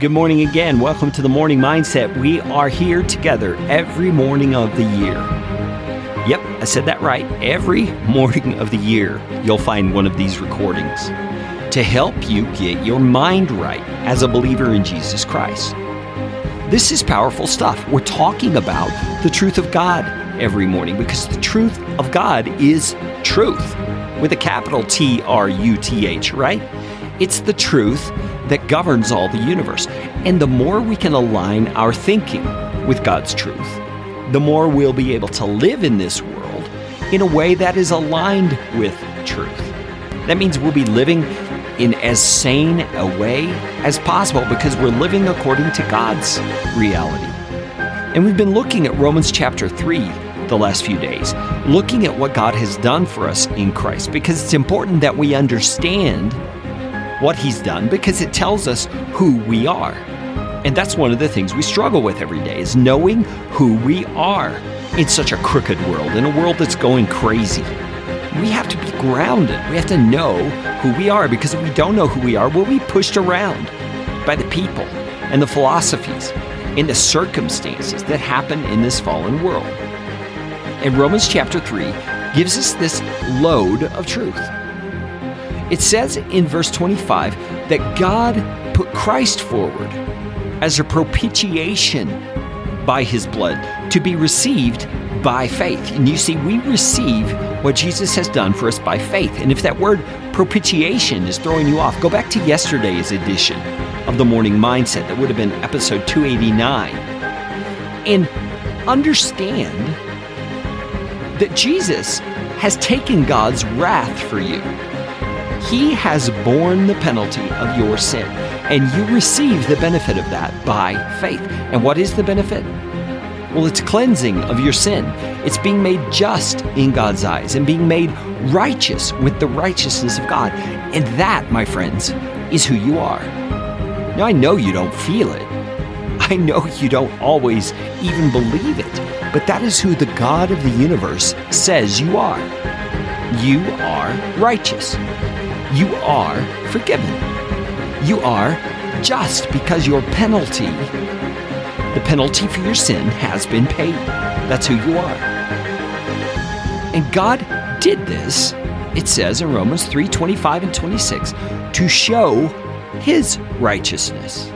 Good morning again. Welcome to the Morning Mindset. We are here together every morning of the year. Yep, I said that right. Every morning of the year, you'll find one of these recordings to help you get your mind right as a believer in Jesus Christ. This is powerful stuff. We're talking about the truth of God every morning because the truth of God is truth with a capital T R U T H, right? It's the truth that governs all the universe. And the more we can align our thinking with God's truth, the more we'll be able to live in this world in a way that is aligned with truth. That means we'll be living in as sane a way as possible because we're living according to God's reality. And we've been looking at Romans chapter 3 the last few days, looking at what God has done for us in Christ because it's important that we understand what he's done because it tells us who we are. And that's one of the things we struggle with every day is knowing who we are in such a crooked world, in a world that's going crazy. We have to be grounded. We have to know who we are because if we don't know who we are, we'll be pushed around by the people and the philosophies and the circumstances that happen in this fallen world. And Romans chapter 3 gives us this load of truth. It says in verse 25 that God put Christ forward as a propitiation by his blood to be received by faith. And you see, we receive what Jesus has done for us by faith. And if that word propitiation is throwing you off, go back to yesterday's edition of the Morning Mindset. That would have been episode 289. And understand that Jesus has taken God's wrath for you. He has borne the penalty of your sin, and you receive the benefit of that by faith. And what is the benefit? Well, it's cleansing of your sin. It's being made just in God's eyes and being made righteous with the righteousness of God. And that, my friends, is who you are. Now, I know you don't feel it. I know you don't always even believe it, but that is who the God of the universe says you are. You are righteous. You are forgiven. You are just because your penalty, the penalty for your sin, has been paid. That's who you are. And God did this, it says in Romans 3 25 and 26, to show his righteousness.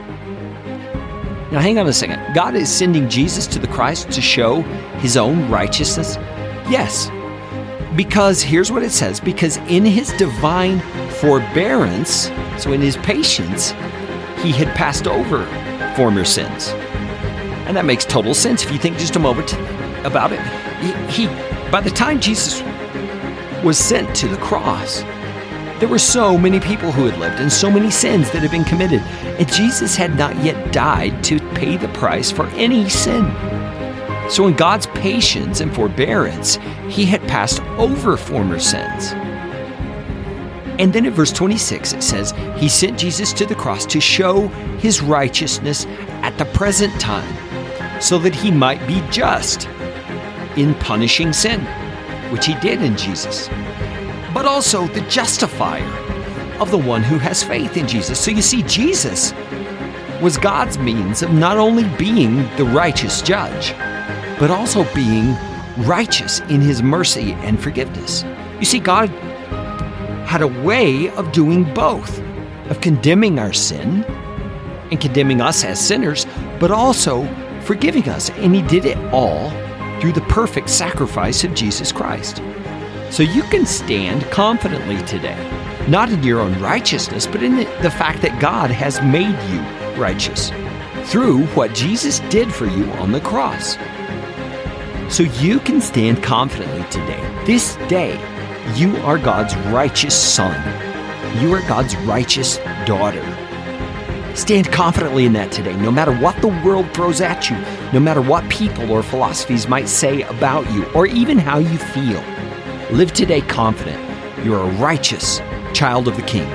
Now, hang on a second. God is sending Jesus to the Christ to show his own righteousness? Yes. Because here's what it says because in his divine forbearance, so in his patience, he had passed over former sins. And that makes total sense if you think just a moment about it. He, he by the time Jesus was sent to the cross, there were so many people who had lived and so many sins that had been committed, and Jesus had not yet died to pay the price for any sin. So, in God's patience and forbearance, he had passed over former sins. And then in verse 26, it says, He sent Jesus to the cross to show his righteousness at the present time, so that he might be just in punishing sin, which he did in Jesus, but also the justifier of the one who has faith in Jesus. So you see, Jesus was God's means of not only being the righteous judge, but also being righteous in his mercy and forgiveness. You see, God had a way of doing both, of condemning our sin and condemning us as sinners, but also forgiving us. And he did it all through the perfect sacrifice of Jesus Christ. So you can stand confidently today, not in your own righteousness, but in the, fact that God has made you righteous through what Jesus did for you on the cross. So you can stand confidently today. This day, you are God's righteous son. You are God's righteous daughter. Stand confidently in that today, no matter what the world throws at you, no matter what people or philosophies might say about you, or even how you feel. Live today confident. You're a righteous child of the King.